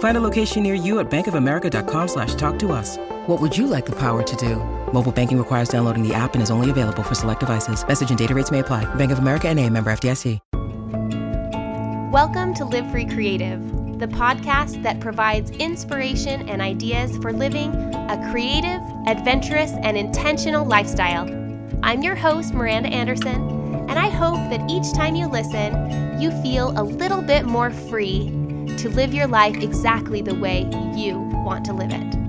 Find a location near you at bankofamerica.com slash talk to us. What would you like the power to do? Mobile banking requires downloading the app and is only available for select devices. Message and data rates may apply. Bank of America and a member FDIC. Welcome to Live Free Creative, the podcast that provides inspiration and ideas for living a creative, adventurous, and intentional lifestyle. I'm your host, Miranda Anderson, and I hope that each time you listen, you feel a little bit more free to live your life exactly the way you want to live it.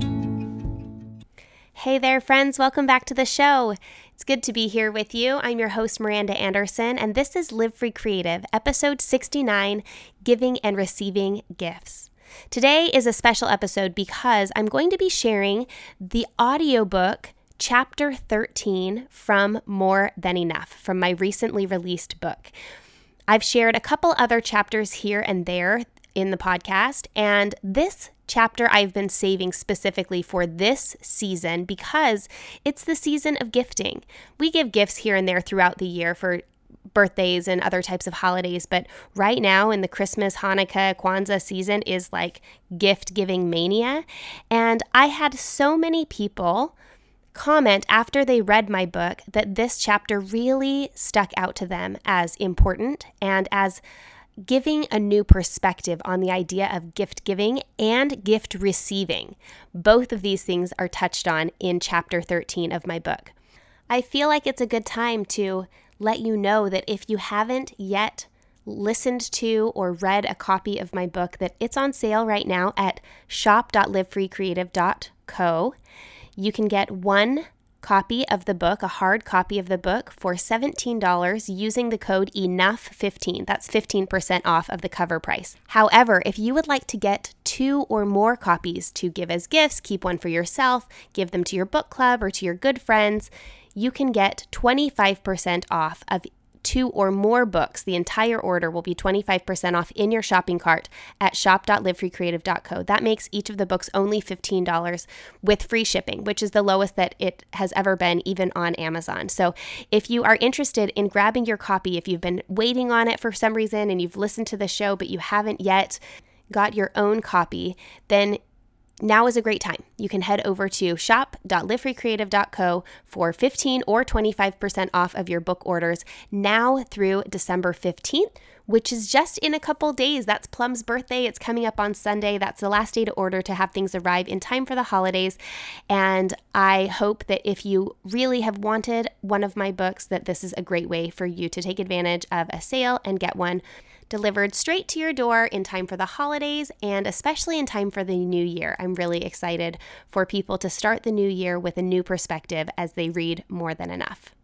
Hey there, friends. Welcome back to the show. It's good to be here with you. I'm your host, Miranda Anderson, and this is Live Free Creative, episode 69 Giving and Receiving Gifts. Today is a special episode because I'm going to be sharing the audiobook chapter 13 from More Than Enough from my recently released book. I've shared a couple other chapters here and there in the podcast, and this chapter I've been saving specifically for this season because it's the season of gifting. We give gifts here and there throughout the year for birthdays and other types of holidays, but right now in the Christmas, Hanukkah, Kwanzaa season is like gift giving mania. And I had so many people comment after they read my book that this chapter really stuck out to them as important and as giving a new perspective on the idea of gift giving and gift receiving. Both of these things are touched on in chapter 13 of my book. I feel like it's a good time to let you know that if you haven't yet listened to or read a copy of my book that it's on sale right now at shop.livefreecreative.co. You can get one copy of the book, a hard copy of the book, for $17 using the code ENOUGH15. That's 15% off of the cover price. However, if you would like to get two or more copies to give as gifts, keep one for yourself, give them to your book club or to your good friends, you can get 25% off of two or more books, the entire order will be 25% off in your shopping cart at shop.livefreecreative.co. That makes each of the books only $15 with free shipping, which is the lowest that it has ever been, even on Amazon. So if you are interested in grabbing your copy, if you've been waiting on it for some reason and you've listened to the show, but you haven't yet got your own copy, then now is a great time. You can head over to shop.livefreecreative.co for 15 or 25% off of your book orders now through December 15th, which is just in a couple days. That's Plum's birthday. It's coming up on Sunday. That's the last day to order to have things arrive in time for the holidays. And I hope that if you really have wanted one of my books, that this is a great way for you to take advantage of a sale and get one delivered straight to your door in time for the holidays and especially in time for the new year. I'm really excited for people to start the new year with a new perspective as they read more than enough.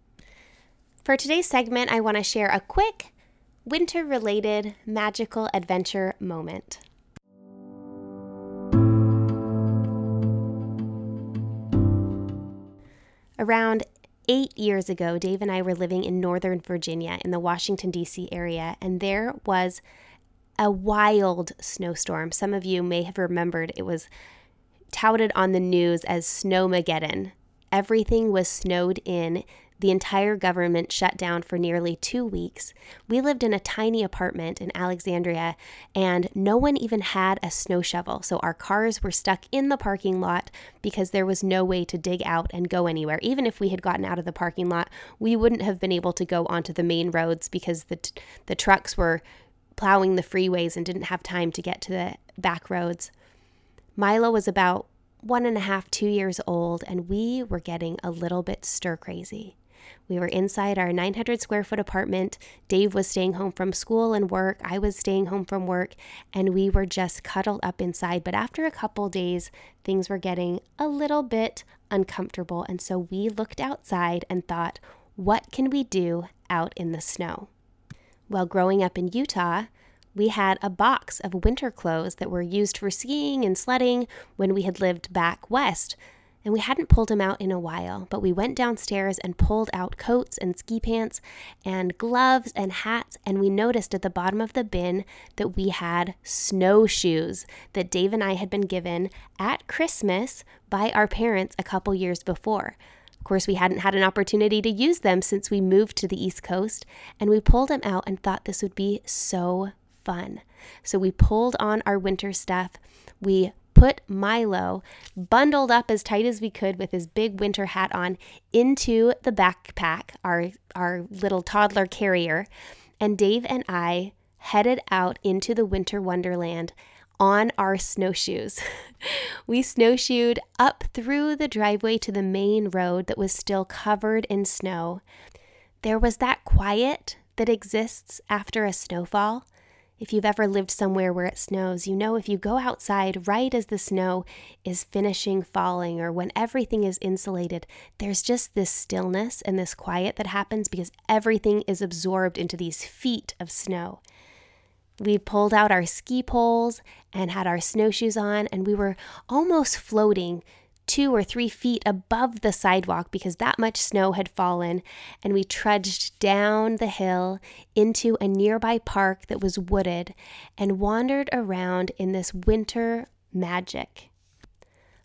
For today's segment, I want to share a quick winter related magical adventure moment. Around eight years ago, Dave and I were living in Northern Virginia in the Washington, D.C. area, and there was a wild snowstorm. Some of you may have remembered it was touted on the news as Snowmageddon. Everything was snowed in the entire government shut down for nearly two weeks. We lived in a tiny apartment in Alexandria, and no one even had a snow shovel. So our cars were stuck in the parking lot because there was no way to dig out and go anywhere. Even if we had gotten out of the parking lot, we wouldn't have been able to go onto the main roads because the, t- the trucks were plowing the freeways and didn't have time to get to the back roads. Milo was about one and a half, two years old, and we were getting a little bit stir crazy. We were inside our 900 square foot apartment. Dave was staying home from school and work. I was staying home from work, and we were just cuddled up inside. But after a couple days, things were getting a little bit uncomfortable. And so we looked outside and thought, what can we do out in the snow? Well, growing up in Utah, we had a box of winter clothes that were used for skiing and sledding when we had lived back west. And we hadn't pulled them out in a while, but we went downstairs and pulled out coats and ski pants and gloves and hats. And we noticed at the bottom of the bin that we had snowshoes that Dave and I had been given at Christmas by our parents a couple years before. Of course, we hadn't had an opportunity to use them since we moved to the East Coast, and we pulled them out and thought this would be so fun. So we pulled on our winter stuff. We put Milo, bundled up as tight as we could with his big winter hat on, into the backpack, our, our little toddler carrier. And Dave and I headed out into the winter wonderland on our snowshoes. we snowshoed up through the driveway to the main road that was still covered in snow. There was that quiet that exists after a snowfall. If you've ever lived somewhere where it snows, you know if you go outside right as the snow is finishing falling or when everything is insulated, there's just this stillness and this quiet that happens because everything is absorbed into these feet of snow. We pulled out our ski poles and had our snowshoes on, and we were almost floating two or three feet above the sidewalk because that much snow had fallen, and we trudged down the hill into a nearby park that was wooded and wandered around in this winter magic.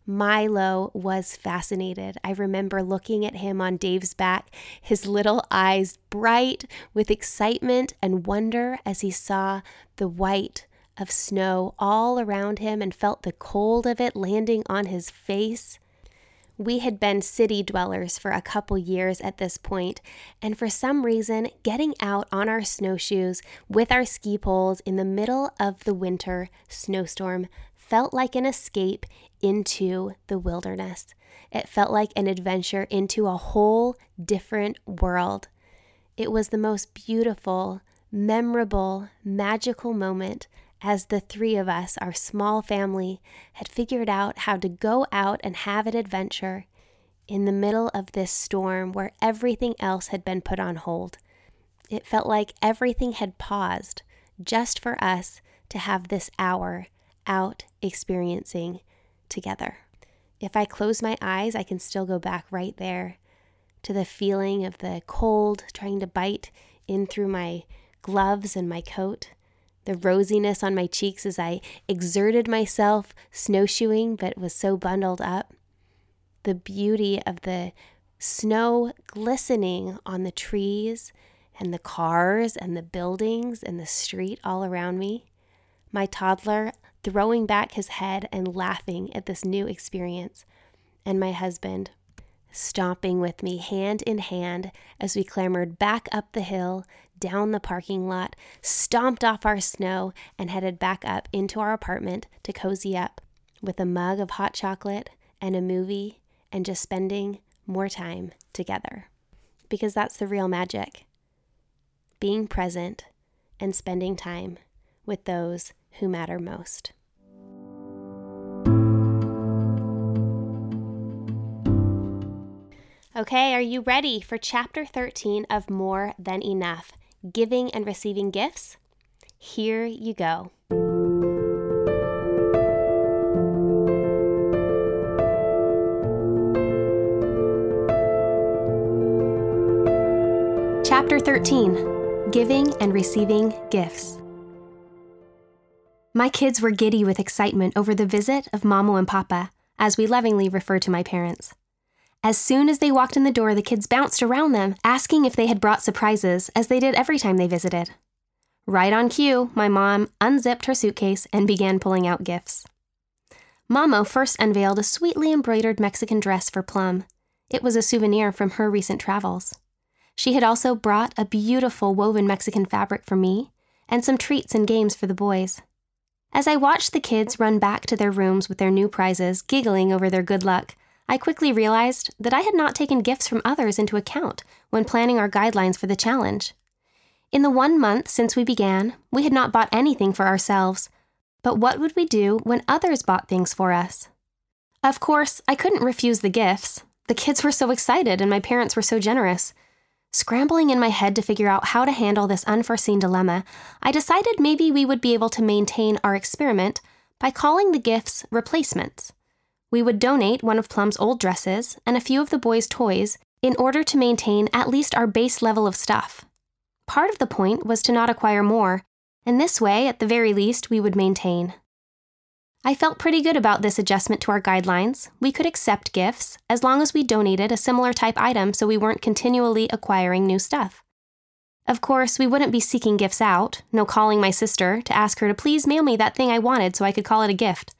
Milo was fascinated. I remember looking at him on Dave's back, his little eyes bright with excitement and wonder as he saw the white of snow all around him and felt the cold of it landing on his face. We had been city dwellers for a couple years at this point, and for some reason, getting out on our snowshoes with our ski poles in the middle of the winter snowstorm felt like an escape into the wilderness. It felt like an adventure into a whole different world. It was the most beautiful, memorable, magical moment as the three of us, our small family, had figured out how to go out and have an adventure in the middle of this storm where everything else had been put on hold. It felt like everything had paused just for us to have this hour out experiencing together. If I close my eyes, I can still go back right there to the feeling of the cold trying to bite in through my gloves and my coat the rosiness on my cheeks as I exerted myself snowshoeing but was so bundled up, the beauty of the snow glistening on the trees and the cars and the buildings and the street all around me, my toddler throwing back his head and laughing at this new experience, and my husband stomping with me hand in hand as we clambered back up the hill down the parking lot, stomped off our snow, and headed back up into our apartment to cozy up with a mug of hot chocolate and a movie and just spending more time together. Because that's the real magic being present and spending time with those who matter most. Okay, are you ready for chapter 13 of More Than Enough? Giving and receiving gifts? Here you go. Chapter 13 Giving and Receiving Gifts. My kids were giddy with excitement over the visit of Mama and Papa, as we lovingly refer to my parents. As soon as they walked in the door, the kids bounced around them, asking if they had brought surprises, as they did every time they visited. Right on cue, my mom unzipped her suitcase and began pulling out gifts. Mamo first unveiled a sweetly embroidered Mexican dress for Plum. It was a souvenir from her recent travels. She had also brought a beautiful woven Mexican fabric for me and some treats and games for the boys. As I watched the kids run back to their rooms with their new prizes, giggling over their good luck, I quickly realized that I had not taken gifts from others into account when planning our guidelines for the challenge. In the one month since we began, we had not bought anything for ourselves. But what would we do when others bought things for us? Of course, I couldn't refuse the gifts. The kids were so excited and my parents were so generous. Scrambling in my head to figure out how to handle this unforeseen dilemma, I decided maybe we would be able to maintain our experiment by calling the gifts replacements. We would donate one of Plum's old dresses and a few of the boys' toys in order to maintain at least our base level of stuff. Part of the point was to not acquire more, and this way, at the very least, we would maintain. I felt pretty good about this adjustment to our guidelines. We could accept gifts as long as we donated a similar type item so we weren't continually acquiring new stuff. Of course, we wouldn't be seeking gifts out, no calling my sister to ask her to please mail me that thing I wanted so I could call it a gift.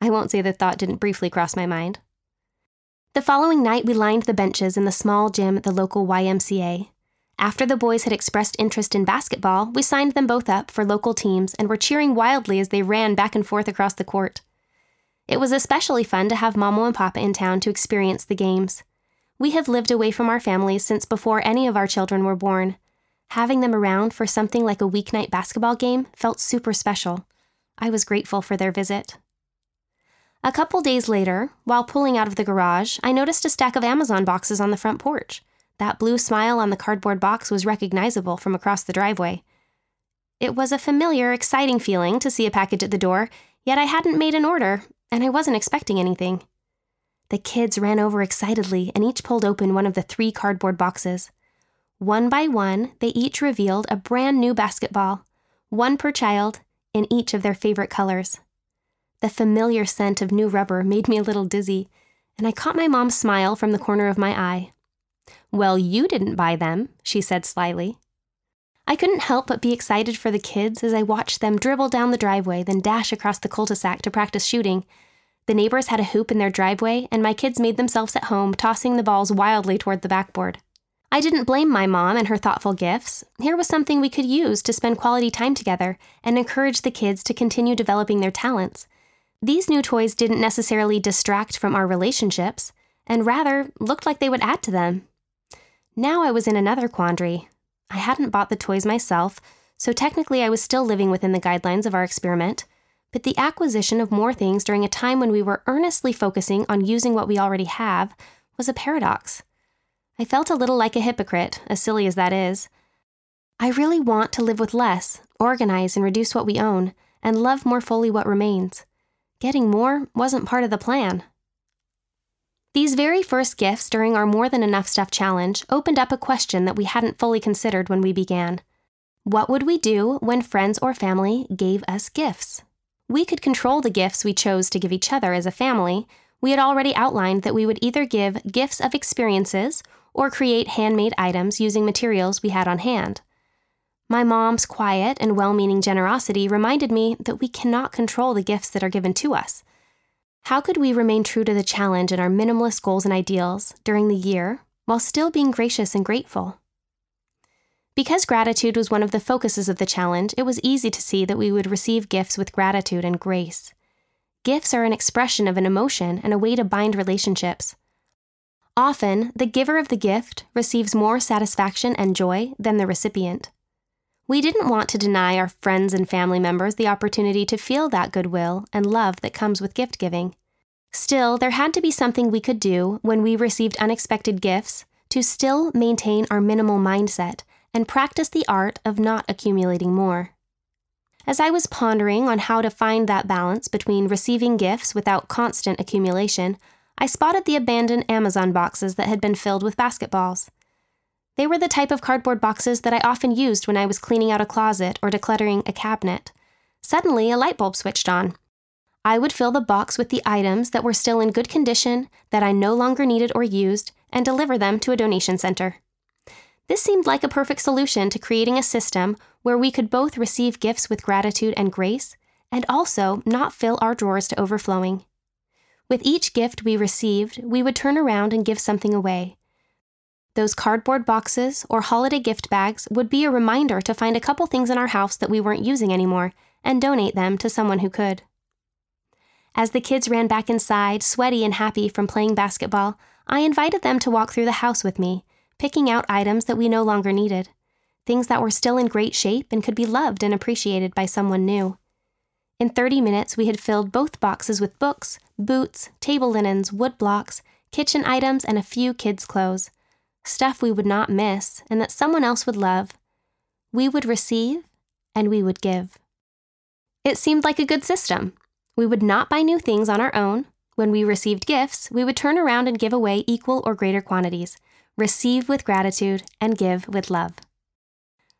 I won't say the thought didn't briefly cross my mind. The following night, we lined the benches in the small gym at the local YMCA. After the boys had expressed interest in basketball, we signed them both up for local teams and were cheering wildly as they ran back and forth across the court. It was especially fun to have Mamo and Papa in town to experience the games. We have lived away from our families since before any of our children were born. Having them around for something like a weeknight basketball game felt super special. I was grateful for their visit. A couple days later, while pulling out of the garage, I noticed a stack of Amazon boxes on the front porch. That blue smile on the cardboard box was recognizable from across the driveway. It was a familiar, exciting feeling to see a package at the door, yet I hadn't made an order, and I wasn't expecting anything. The kids ran over excitedly and each pulled open one of the three cardboard boxes. One by one, they each revealed a brand new basketball, one per child, in each of their favorite colors. The familiar scent of new rubber made me a little dizzy, and I caught my mom's smile from the corner of my eye. Well, you didn't buy them, she said slyly. I couldn't help but be excited for the kids as I watched them dribble down the driveway, then dash across the cul de sac to practice shooting. The neighbors had a hoop in their driveway, and my kids made themselves at home, tossing the balls wildly toward the backboard. I didn't blame my mom and her thoughtful gifts. Here was something we could use to spend quality time together and encourage the kids to continue developing their talents. These new toys didn't necessarily distract from our relationships, and rather looked like they would add to them. Now I was in another quandary. I hadn't bought the toys myself, so technically I was still living within the guidelines of our experiment, but the acquisition of more things during a time when we were earnestly focusing on using what we already have was a paradox. I felt a little like a hypocrite, as silly as that is. I really want to live with less, organize and reduce what we own, and love more fully what remains. Getting more wasn't part of the plan. These very first gifts during our More Than Enough Stuff challenge opened up a question that we hadn't fully considered when we began. What would we do when friends or family gave us gifts? We could control the gifts we chose to give each other as a family. We had already outlined that we would either give gifts of experiences or create handmade items using materials we had on hand. My mom's quiet and well meaning generosity reminded me that we cannot control the gifts that are given to us. How could we remain true to the challenge and our minimalist goals and ideals during the year while still being gracious and grateful? Because gratitude was one of the focuses of the challenge, it was easy to see that we would receive gifts with gratitude and grace. Gifts are an expression of an emotion and a way to bind relationships. Often, the giver of the gift receives more satisfaction and joy than the recipient. We didn't want to deny our friends and family members the opportunity to feel that goodwill and love that comes with gift giving. Still, there had to be something we could do when we received unexpected gifts to still maintain our minimal mindset and practice the art of not accumulating more. As I was pondering on how to find that balance between receiving gifts without constant accumulation, I spotted the abandoned Amazon boxes that had been filled with basketballs. They were the type of cardboard boxes that I often used when I was cleaning out a closet or decluttering a cabinet. Suddenly, a light bulb switched on. I would fill the box with the items that were still in good condition, that I no longer needed or used, and deliver them to a donation center. This seemed like a perfect solution to creating a system where we could both receive gifts with gratitude and grace, and also not fill our drawers to overflowing. With each gift we received, we would turn around and give something away, those cardboard boxes or holiday gift bags would be a reminder to find a couple things in our house that we weren't using anymore and donate them to someone who could. As the kids ran back inside, sweaty and happy from playing basketball, I invited them to walk through the house with me, picking out items that we no longer needed, things that were still in great shape and could be loved and appreciated by someone new. In 30 minutes, we had filled both boxes with books, boots, table linens, wood blocks, kitchen items, and a few kids' clothes. Stuff we would not miss and that someone else would love. We would receive and we would give. It seemed like a good system. We would not buy new things on our own. When we received gifts, we would turn around and give away equal or greater quantities, receive with gratitude, and give with love.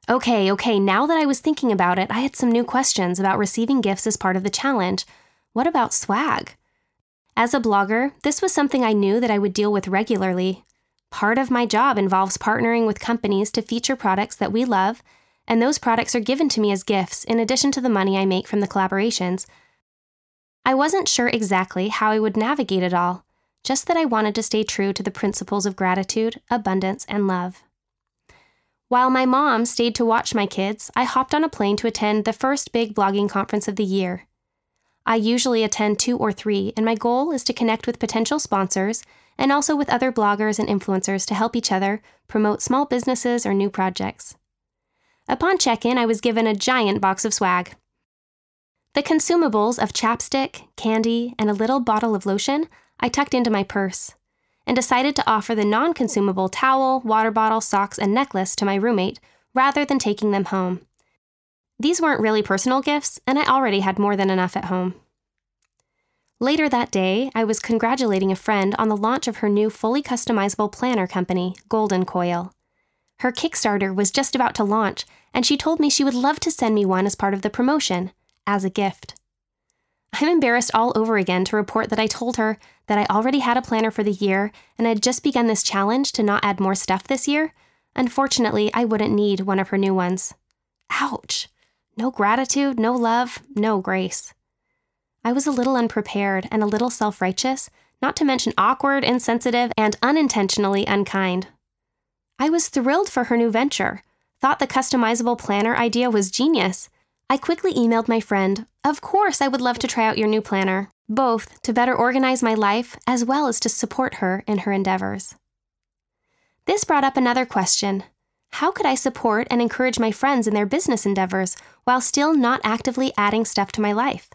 Okay, okay, now that I was thinking about it, I had some new questions about receiving gifts as part of the challenge. What about swag? As a blogger, this was something I knew that I would deal with regularly. Part of my job involves partnering with companies to feature products that we love, and those products are given to me as gifts in addition to the money I make from the collaborations. I wasn't sure exactly how I would navigate it all, just that I wanted to stay true to the principles of gratitude, abundance, and love. While my mom stayed to watch my kids, I hopped on a plane to attend the first big blogging conference of the year. I usually attend two or three, and my goal is to connect with potential sponsors and also with other bloggers and influencers to help each other promote small businesses or new projects. Upon check in, I was given a giant box of swag. The consumables of chapstick, candy, and a little bottle of lotion I tucked into my purse and decided to offer the non consumable towel, water bottle, socks, and necklace to my roommate rather than taking them home. These weren't really personal gifts, and I already had more than enough at home. Later that day, I was congratulating a friend on the launch of her new fully customizable planner company, Golden Coil. Her Kickstarter was just about to launch, and she told me she would love to send me one as part of the promotion as a gift. I'm embarrassed all over again to report that I told her that I already had a planner for the year and had just begun this challenge to not add more stuff this year. Unfortunately, I wouldn't need one of her new ones. Ouch! No gratitude, no love, no grace. I was a little unprepared and a little self righteous, not to mention awkward, insensitive, and unintentionally unkind. I was thrilled for her new venture, thought the customizable planner idea was genius, I quickly emailed my friend, Of course, I would love to try out your new planner, both to better organize my life as well as to support her in her endeavors. This brought up another question How could I support and encourage my friends in their business endeavors while still not actively adding stuff to my life?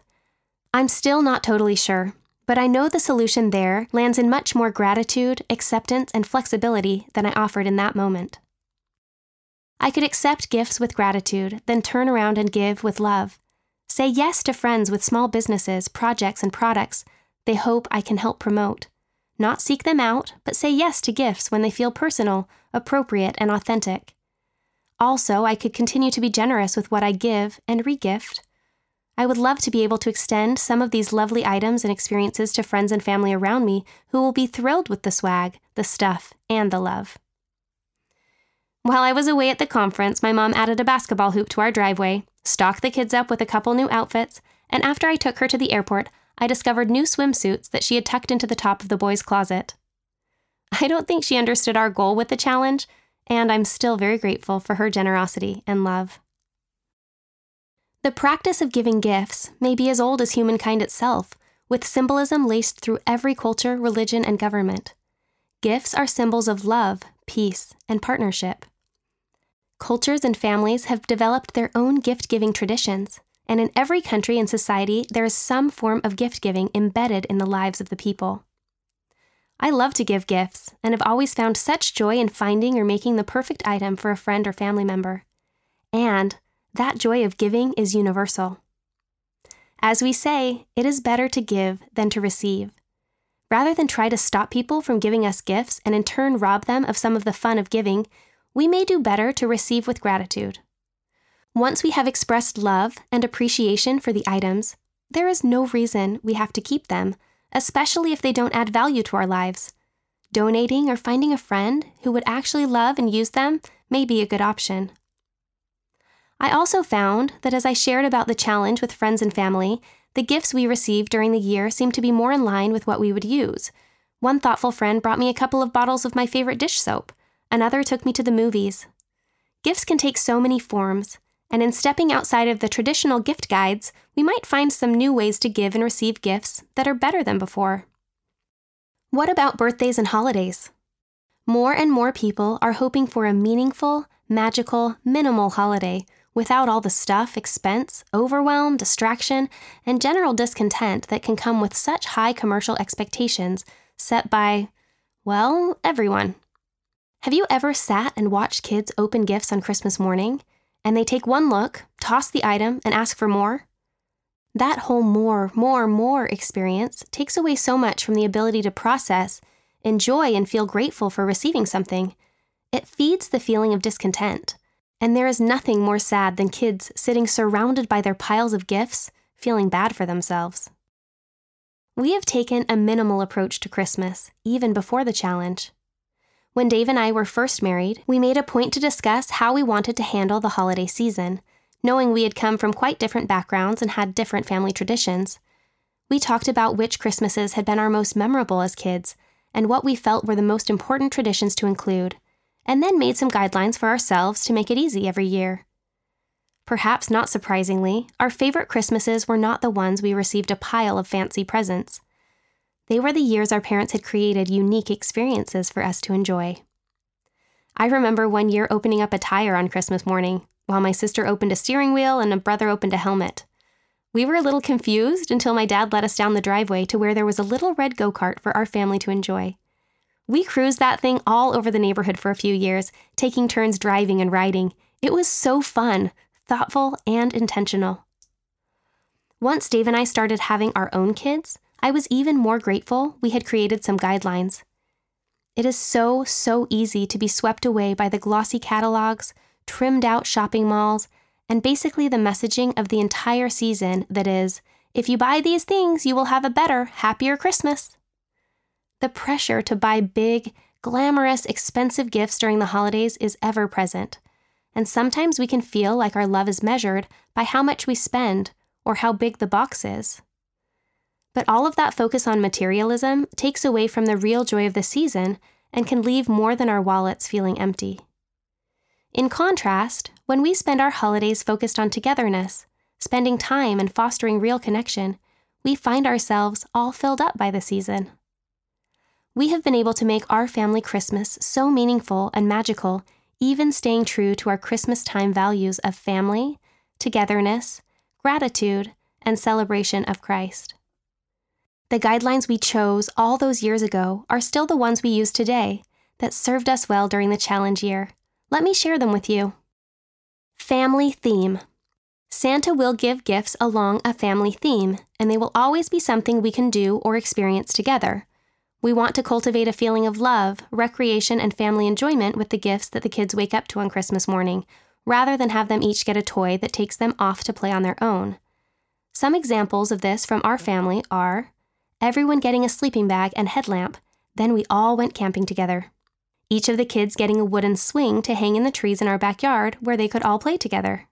I'm still not totally sure, but I know the solution there lands in much more gratitude, acceptance, and flexibility than I offered in that moment. I could accept gifts with gratitude, then turn around and give with love. Say yes to friends with small businesses, projects, and products they hope I can help promote. Not seek them out, but say yes to gifts when they feel personal, appropriate, and authentic. Also, I could continue to be generous with what I give and regift. I would love to be able to extend some of these lovely items and experiences to friends and family around me who will be thrilled with the swag, the stuff, and the love. While I was away at the conference, my mom added a basketball hoop to our driveway, stocked the kids up with a couple new outfits, and after I took her to the airport, I discovered new swimsuits that she had tucked into the top of the boys' closet. I don't think she understood our goal with the challenge, and I'm still very grateful for her generosity and love. The practice of giving gifts may be as old as humankind itself, with symbolism laced through every culture, religion, and government. Gifts are symbols of love, peace, and partnership. Cultures and families have developed their own gift giving traditions, and in every country and society, there is some form of gift giving embedded in the lives of the people. I love to give gifts and have always found such joy in finding or making the perfect item for a friend or family member. And that joy of giving is universal. As we say, it is better to give than to receive. Rather than try to stop people from giving us gifts and in turn rob them of some of the fun of giving, we may do better to receive with gratitude. Once we have expressed love and appreciation for the items, there is no reason we have to keep them, especially if they don't add value to our lives. Donating or finding a friend who would actually love and use them may be a good option. I also found that as I shared about the challenge with friends and family, the gifts we received during the year seemed to be more in line with what we would use. One thoughtful friend brought me a couple of bottles of my favorite dish soap, Another took me to the movies. Gifts can take so many forms, And in stepping outside of the traditional gift guides, we might find some new ways to give and receive gifts that are better than before. What about birthdays and holidays? More and more people are hoping for a meaningful, magical, minimal holiday without all the stuff, expense, overwhelm, distraction, and general discontent that can come with such high commercial expectations set by, well, everyone. Have you ever sat and watched kids open gifts on Christmas morning, and they take one look, toss the item, and ask for more? That whole more, more, more experience takes away so much from the ability to process, enjoy, and feel grateful for receiving something. It feeds the feeling of discontent. And there is nothing more sad than kids sitting surrounded by their piles of gifts, feeling bad for themselves. We have taken a minimal approach to Christmas, even before the challenge. When Dave and I were first married, we made a point to discuss how we wanted to handle the holiday season, knowing we had come from quite different backgrounds and had different family traditions. We talked about which Christmases had been our most memorable as kids and what we felt were the most important traditions to include, and then made some guidelines for ourselves to make it easy every year. Perhaps not surprisingly, our favorite Christmases were not the ones we received a pile of fancy presents. They were the years our parents had created unique experiences for us to enjoy. I remember one year opening up a tire on Christmas morning, while my sister opened a steering wheel and a brother opened a helmet. We were a little confused until my dad led us down the driveway to where there was a little red go kart for our family to enjoy. We cruised that thing all over the neighborhood for a few years, taking turns driving and riding. It was so fun, thoughtful, and intentional. Once Dave and I started having our own kids, I was even more grateful we had created some guidelines. It is so, so easy to be swept away by the glossy catalogs, trimmed out shopping malls, and basically the messaging of the entire season that is, if you buy these things, you will have a better, happier Christmas the pressure to buy big, glamorous, expensive gifts during the holidays is ever present. And sometimes we can feel like our love is measured by how much we spend or how big the box is. But all of that focus on materialism takes away from the real joy of the season and can leave more than our wallets feeling empty. In contrast, when we spend our holidays focused on togetherness, spending time and fostering real connection, we find ourselves all filled up by the season we have been able to make our family Christmas so meaningful and magical, even staying true to our Christmas time values of family, togetherness, gratitude, and celebration of Christ. The guidelines we chose all those years ago are still the ones we use today that served us well during the challenge year. Let me share them with you. Family theme. Santa will give gifts along a family theme, and they will always be something we can do or experience together we want to cultivate a feeling of love, recreation, and family enjoyment with the gifts that the kids wake up to on Christmas morning, rather than have them each get a toy that takes them off to play on their own. Some examples of this from our family are everyone getting a sleeping bag and headlamp, then we all went camping together. Each of the kids getting a wooden swing to hang in the trees in our backyard where they could all play together.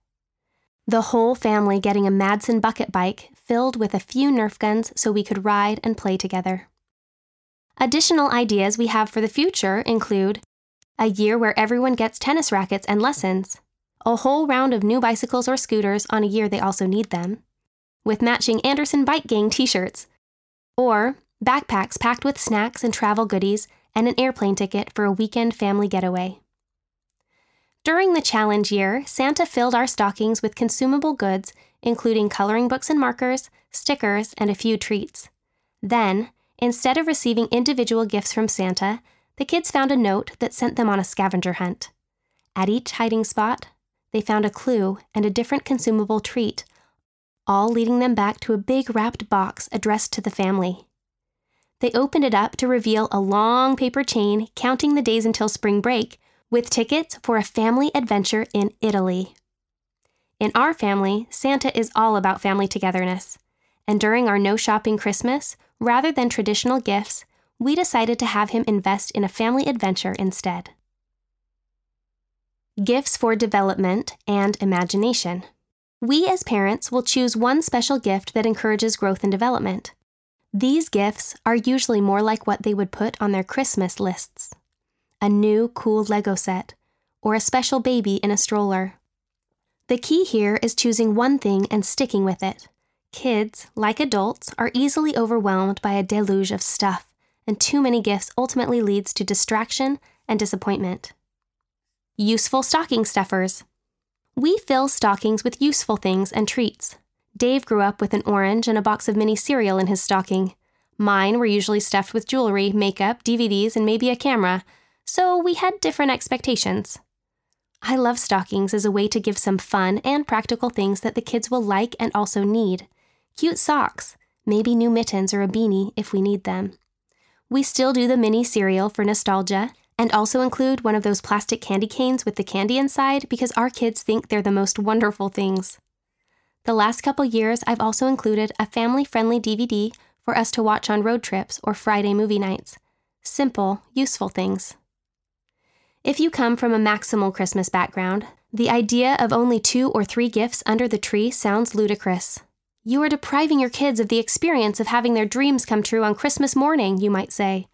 The whole family getting a Madsen bucket bike filled with a few Nerf guns so we could ride and play together. Additional ideas we have for the future include a year where everyone gets tennis rackets and lessons, a whole round of new bicycles or scooters on a year they also need them, with matching Anderson Bike Gang t shirts, or backpacks packed with snacks and travel goodies and an airplane ticket for a weekend family getaway. During the challenge year, Santa filled our stockings with consumable goods, including coloring books and markers, stickers, and a few treats. Then, Instead of receiving individual gifts from Santa, the kids found a note that sent them on a scavenger hunt. At each hiding spot, they found a clue and a different consumable treat, all leading them back to a big wrapped box addressed to the family. They opened it up to reveal a long paper chain counting the days until spring break with tickets for a family adventure in Italy. In our family, Santa is all about family togetherness. And during our no shopping Christmas, Rather than traditional gifts, we decided to have him invest in a family adventure instead. Gifts for development and imagination. We as parents will choose one special gift that encourages growth and development. These gifts are usually more like what they would put on their Christmas lists a new, cool Lego set, or a special baby in a stroller. The key here is choosing one thing and sticking with it. Kids, like adults, are easily overwhelmed by a deluge of stuff, and too many gifts ultimately leads to distraction and disappointment. Useful stocking stuffers. We fill stockings with useful things and treats. Dave grew up with an orange and a box of mini cereal in his stocking. Mine were usually stuffed with jewelry, makeup, DVDs, and maybe a camera, so we had different expectations. I love stockings as a way to give some fun and practical things that the kids will like and also need. Cute socks, maybe new mittens or a beanie if we need them. We still do the mini cereal for nostalgia and also include one of those plastic candy canes with the candy inside because our kids think they're the most wonderful things. The last couple years, I've also included a family friendly DVD for us to watch on road trips or Friday movie nights. Simple, useful things. If you come from a maximal Christmas background, the idea of only two or three gifts under the tree sounds ludicrous. You are depriving your kids of the experience of having their dreams come true on Christmas morning, you might say.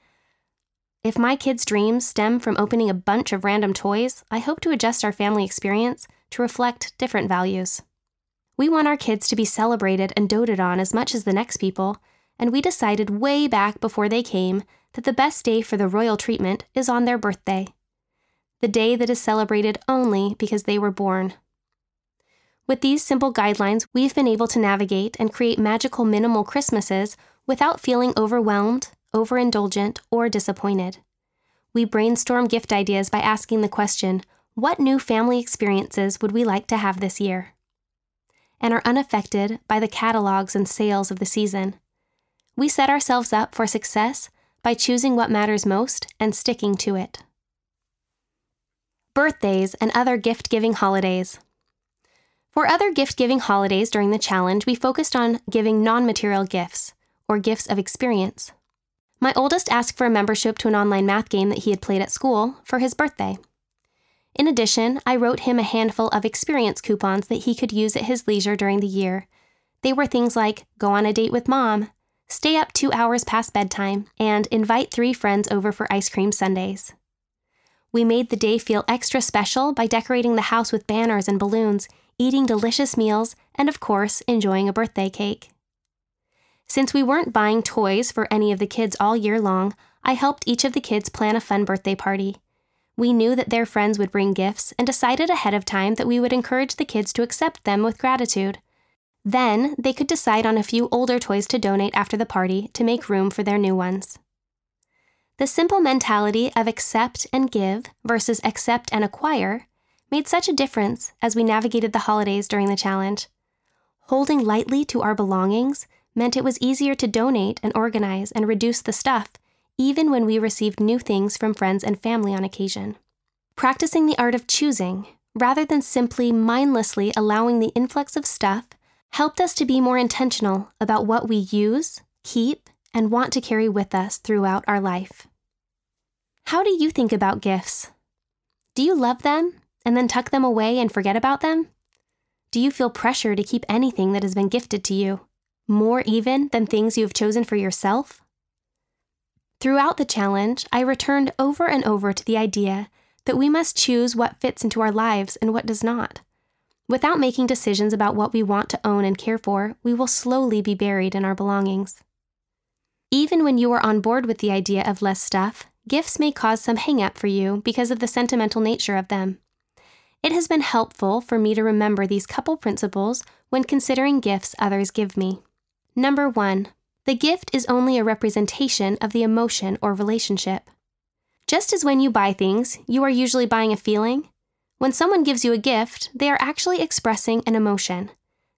If my kids' dreams stem from opening a bunch of random toys, I hope to adjust our family experience to reflect different values. We want our kids to be celebrated and doted on as much as the next people, and we decided way back before they came that the best day for the royal treatment is on their birthday. The day that is celebrated only because they were born. With these simple guidelines, we've been able to navigate and create magical minimal Christmases without feeling overwhelmed, overindulgent, or disappointed. We brainstorm gift ideas by asking the question what new family experiences would we like to have this year? And are unaffected by the catalogs and sales of the season. We set ourselves up for success by choosing what matters most and sticking to it. Birthdays and other gift giving holidays. For other gift giving holidays during the challenge, we focused on giving non material gifts, or gifts of experience. My oldest asked for a membership to an online math game that he had played at school for his birthday. In addition, I wrote him a handful of experience coupons that he could use at his leisure during the year. They were things like go on a date with mom, stay up two hours past bedtime, and invite three friends over for ice cream sundaes. We made the day feel extra special by decorating the house with banners and balloons, eating delicious meals, and of course, enjoying a birthday cake. Since we weren't buying toys for any of the kids all year long, I helped each of the kids plan a fun birthday party. We knew that their friends would bring gifts and decided ahead of time that we would encourage the kids to accept them with gratitude. Then they could decide on a few older toys to donate after the party to make room for their new ones. The simple mentality of accept and give versus accept and acquire made such a difference as we navigated the holidays during the challenge. Holding lightly to our belongings meant it was easier to donate and organize and reduce the stuff, even when we received new things from friends and family on occasion. Practicing the art of choosing, rather than simply mindlessly allowing the influx of stuff helped us to be more intentional about what we use, keep, and want to carry with us throughout our life. How do you think about gifts? Do you love them and then tuck them away and forget about them? Do you feel pressure to keep anything that has been gifted to you, more even than things you have chosen for yourself? Throughout the challenge, I returned over and over to the idea that we must choose what fits into our lives and what does not. Without making decisions about what we want to own and care for, we will slowly be buried in our belongings. Even when you are on board with the idea of less stuff, gifts may cause some hang up for you because of the sentimental nature of them. It has been helpful for me to remember these couple principles when considering gifts others give me. Number one, the gift is only a representation of the emotion or relationship. Just as when you buy things, you are usually buying a feeling, when someone gives you a gift, they are actually expressing an emotion.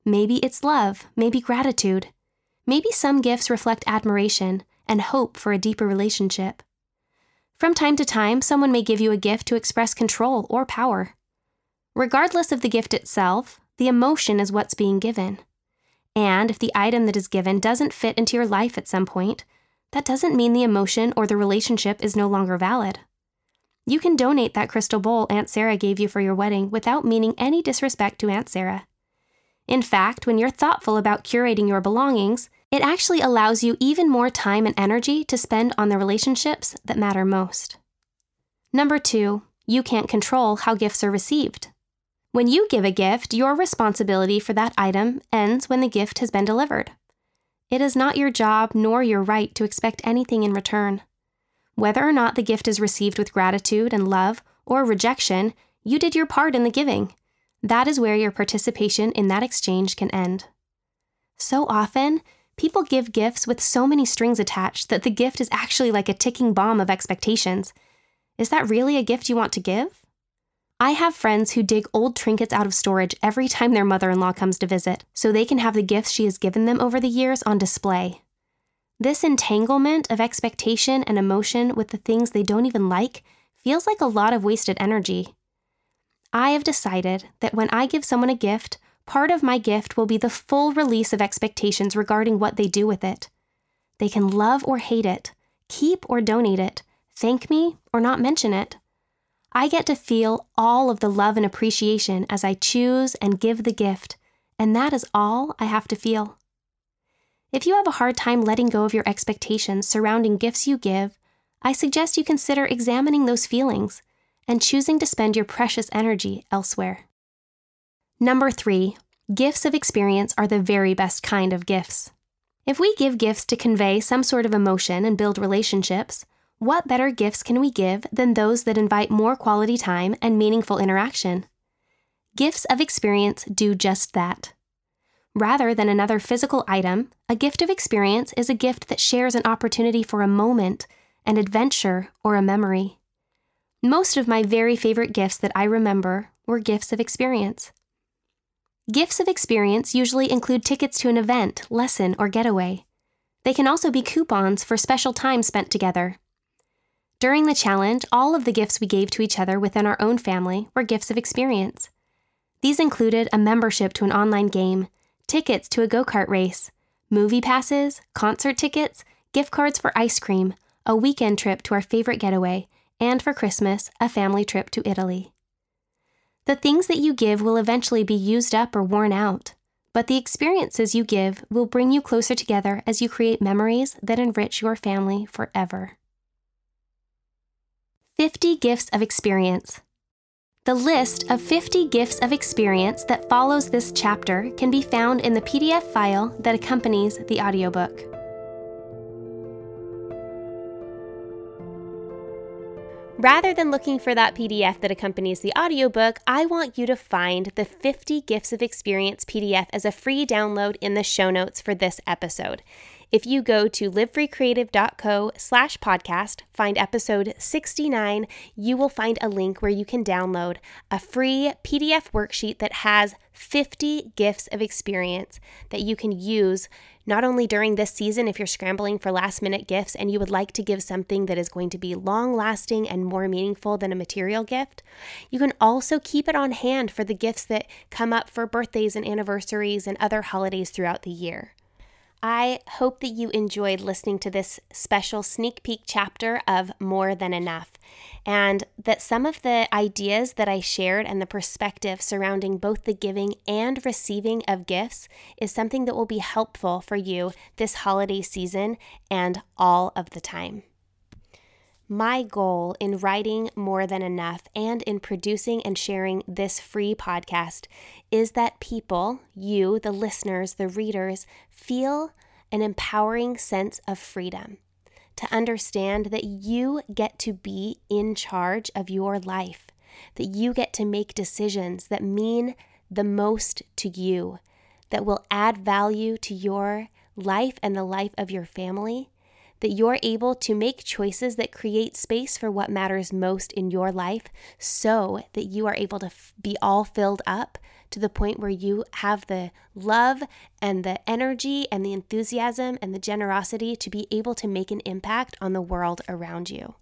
Maybe it's love, maybe gratitude. Maybe some gifts reflect admiration and hope for a deeper relationship. From time to time, someone may give you a gift to express control or power. Regardless of the gift itself, the emotion is what's being given. And if the item that is given doesn't fit into your life at some point, that doesn't mean the emotion or the relationship is no longer valid. You can donate that crystal bowl Aunt Sarah gave you for your wedding without meaning any disrespect to Aunt Sarah. In fact, when you're thoughtful about curating your belongings, it actually allows you even more time and energy to spend on the relationships that matter most. Number two, you can't control how gifts are received. When you give a gift, your responsibility for that item ends when the gift has been delivered. It is not your job nor your right to expect anything in return. Whether or not the gift is received with gratitude and love or rejection, you did your part in the giving. That is where your participation in that exchange can end. So often, people give gifts with so many strings attached that the gift is actually like a ticking bomb of expectations. Is that really a gift you want to give? I have friends who dig old trinkets out of storage every time their mother in law comes to visit, so they can have the gifts she has given them over the years on display. This entanglement of expectation and emotion with the things they don't even like feels like a lot of wasted energy. I have decided that when I give someone a gift, part of my gift will be the full release of expectations regarding what they do with it. They can love or hate it, keep or donate it, thank me or not mention it. I get to feel all of the love and appreciation as I choose and give the gift, and that is all I have to feel. If you have a hard time letting go of your expectations surrounding gifts you give, I suggest you consider examining those feelings and choosing to spend your precious energy elsewhere. Number three, gifts of experience are the very best kind of gifts. If we give gifts to convey some sort of emotion and build relationships, what better gifts can we give than those that invite more quality time and meaningful interaction? Gifts of experience do just that. Rather than another physical item, a gift of experience is a gift that shares an opportunity for a moment, an adventure, or a memory. Most of my very favorite gifts that I remember were gifts of experience. Gifts of experience usually include tickets to an event, lesson, or getaway. They can also be coupons for special time spent together, during the challenge, all of the gifts we gave to each other within our own family were gifts of experience. These included a membership to an online game, tickets to a go kart race, movie passes, concert tickets, gift cards for ice cream, a weekend trip to our favorite getaway, and for Christmas, a family trip to Italy. The things that you give will eventually be used up or worn out, but the experiences you give will bring you closer together as you create memories that enrich your family forever. 50 Gifts of Experience. The list of 50 gifts of experience that follows this chapter can be found in the PDF file that accompanies the audiobook. Rather than looking for that PDF that accompanies the audiobook, I want you to find the 50 Gifts of Experience PDF as a free download in the show notes for this episode. If you go to livefreecreative.co slash podcast, find episode 69, you will find a link where you can download a free PDF worksheet that has 50 gifts of experience that you can use not only during this season if you're scrambling for last minute gifts and you would like to give something that is going to be long lasting and more meaningful than a material gift, you can also keep it on hand for the gifts that come up for birthdays and anniversaries and other holidays throughout the year. I hope that you enjoyed listening to this special sneak peek chapter of More Than Enough, and that some of the ideas that I shared and the perspective surrounding both the giving and receiving of gifts is something that will be helpful for you this holiday season and all of the time. My goal in writing More Than Enough and in producing and sharing this free podcast is that people, you, the listeners, the readers, feel an empowering sense of freedom. To understand that you get to be in charge of your life, that you get to make decisions that mean the most to you, that will add value to your life and the life of your family that you're able to make choices that create space for what matters most in your life so that you are able to f- be all filled up to the point where you have the love and the energy and the enthusiasm and the generosity to be able to make an impact on the world around you.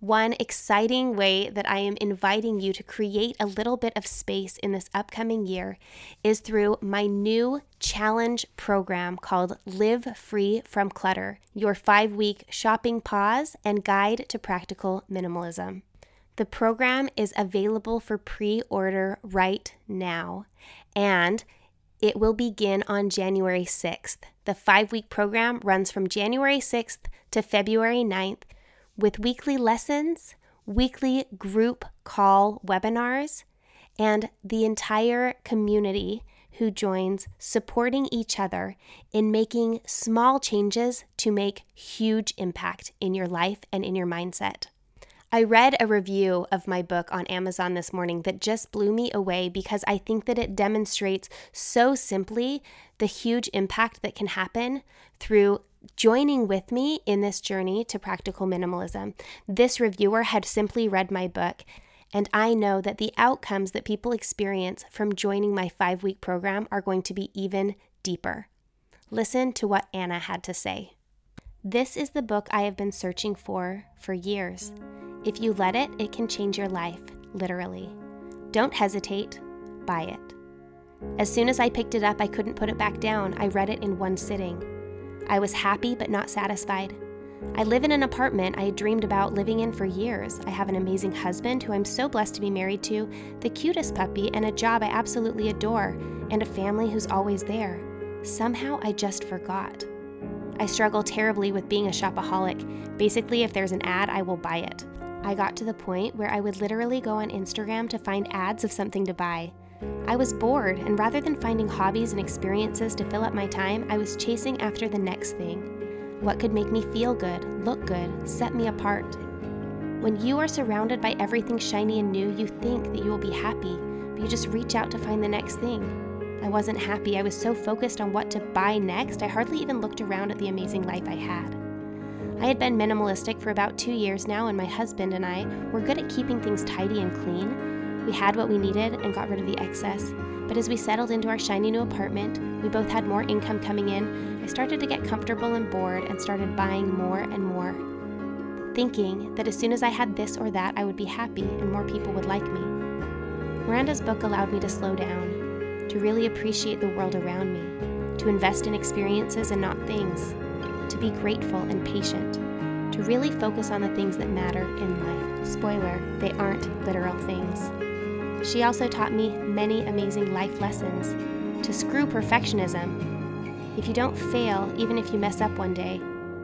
One exciting way that I am inviting you to create a little bit of space in this upcoming year is through my new challenge program called Live Free from Clutter Your Five Week Shopping Pause and Guide to Practical Minimalism. The program is available for pre order right now, and it will begin on January 6th. The five week program runs from January 6th to February 9th with weekly lessons, weekly group call webinars, and the entire community who joins supporting each other in making small changes to make huge impact in your life and in your mindset. I read a review of my book on Amazon this morning that just blew me away because I think that it demonstrates so simply the huge impact that can happen through joining with me in this journey to practical minimalism. This reviewer had simply read my book, and I know that the outcomes that people experience from joining my five week program are going to be even deeper. Listen to what Anna had to say. This is the book I have been searching for for years. If you let it, it can change your life, literally. Don't hesitate, buy it. As soon as I picked it up, I couldn't put it back down. I read it in one sitting. I was happy but not satisfied. I live in an apartment I had dreamed about living in for years. I have an amazing husband who I'm so blessed to be married to, the cutest puppy, and a job I absolutely adore, and a family who's always there. Somehow I just forgot. I struggle terribly with being a shopaholic. Basically, if there's an ad, I will buy it. I got to the point where I would literally go on Instagram to find ads of something to buy. I was bored, and rather than finding hobbies and experiences to fill up my time, I was chasing after the next thing. What could make me feel good, look good, set me apart? When you are surrounded by everything shiny and new, you think that you will be happy, but you just reach out to find the next thing. I wasn't happy. I was so focused on what to buy next, I hardly even looked around at the amazing life I had. I had been minimalistic for about two years now, and my husband and I were good at keeping things tidy and clean. We had what we needed and got rid of the excess. But as we settled into our shiny new apartment, we both had more income coming in. I started to get comfortable and bored and started buying more and more, thinking that as soon as I had this or that, I would be happy and more people would like me. Miranda's book allowed me to slow down, to really appreciate the world around me, to invest in experiences and not things to be grateful and patient, to really focus on the things that matter in life. Spoiler, they aren't literal things. She also taught me many amazing life lessons to screw perfectionism. If you don't fail, even if you mess up one day,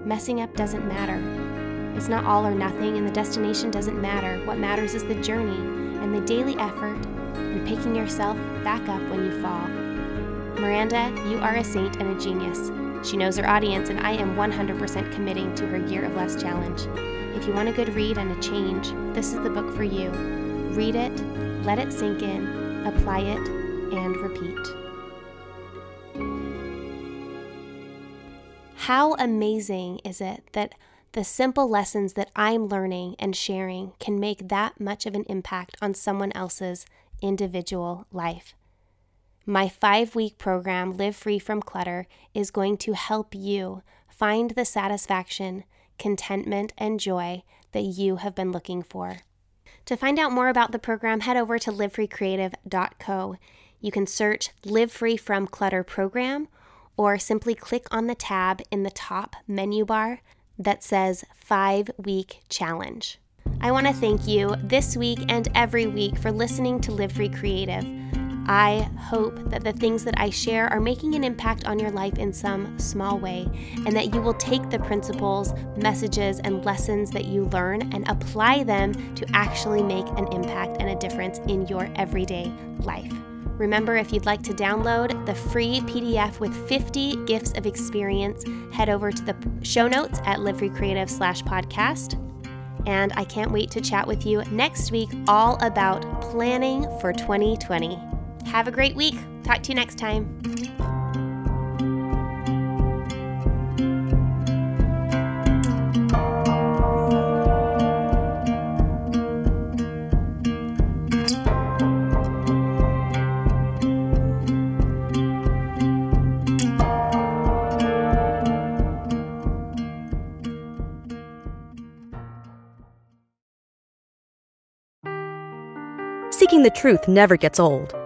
messing up doesn't matter. It's not all or nothing, and the destination doesn't matter. What matters is the journey and the daily effort and picking yourself back up when you fall. Miranda, you are a saint and a genius. She knows her audience, and I am 100% committing to her Year of Less challenge. If you want a good read and a change, this is the book for you. Read it, let it sink in, apply it, and repeat. How amazing is it that the simple lessons that I'm learning and sharing can make that much of an impact on someone else's individual life? My five week program, Live Free from Clutter, is going to help you find the satisfaction, contentment, and joy that you have been looking for. To find out more about the program, head over to livefreecreative.co. You can search Live Free from Clutter program or simply click on the tab in the top menu bar that says Five Week Challenge. I want to thank you this week and every week for listening to Live Free Creative. I hope that the things that I share are making an impact on your life in some small way, and that you will take the principles, messages, and lessons that you learn and apply them to actually make an impact and a difference in your everyday life. Remember, if you'd like to download the free PDF with 50 gifts of experience, head over to the show notes at livefreecreative slash podcast. And I can't wait to chat with you next week all about planning for 2020. Have a great week. Talk to you next time. Seeking the truth never gets old.